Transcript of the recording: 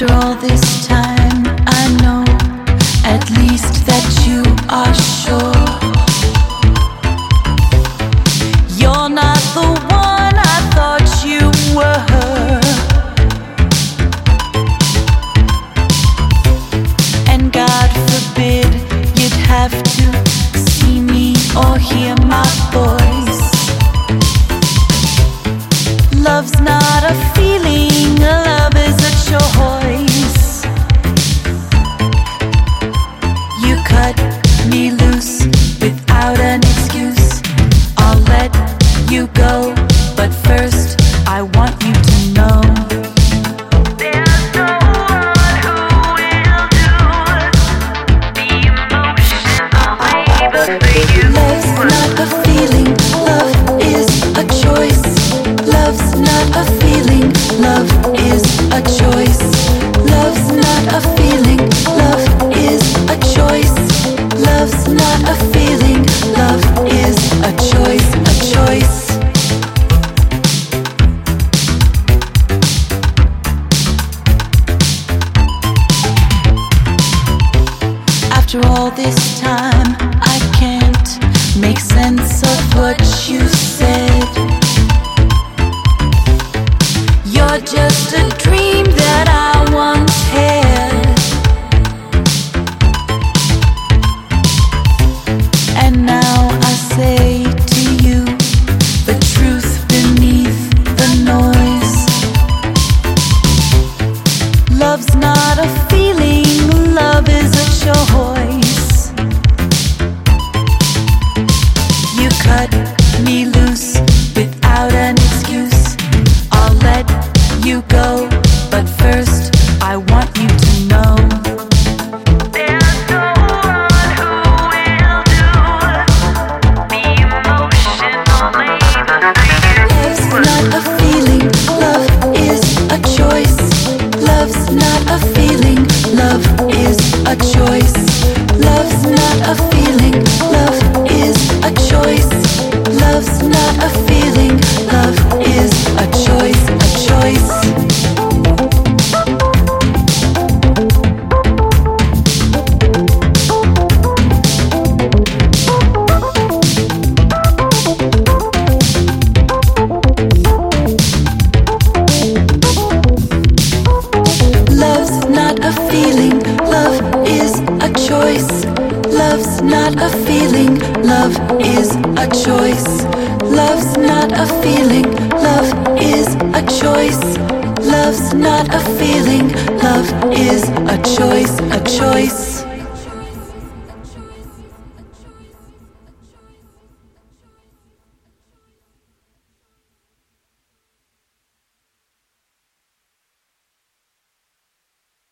After all this time, I know at least that you are sure. You're not the one I thought you were. And God forbid you'd have to see me or hear my voice. Love's not you go, but first I After all this time, I can't make sense of what you said. You're just a dream that I not a Love's not a feeling, love is a choice. Love's not a feeling, love is a choice. Love's not a feeling, love is a choice, a choice.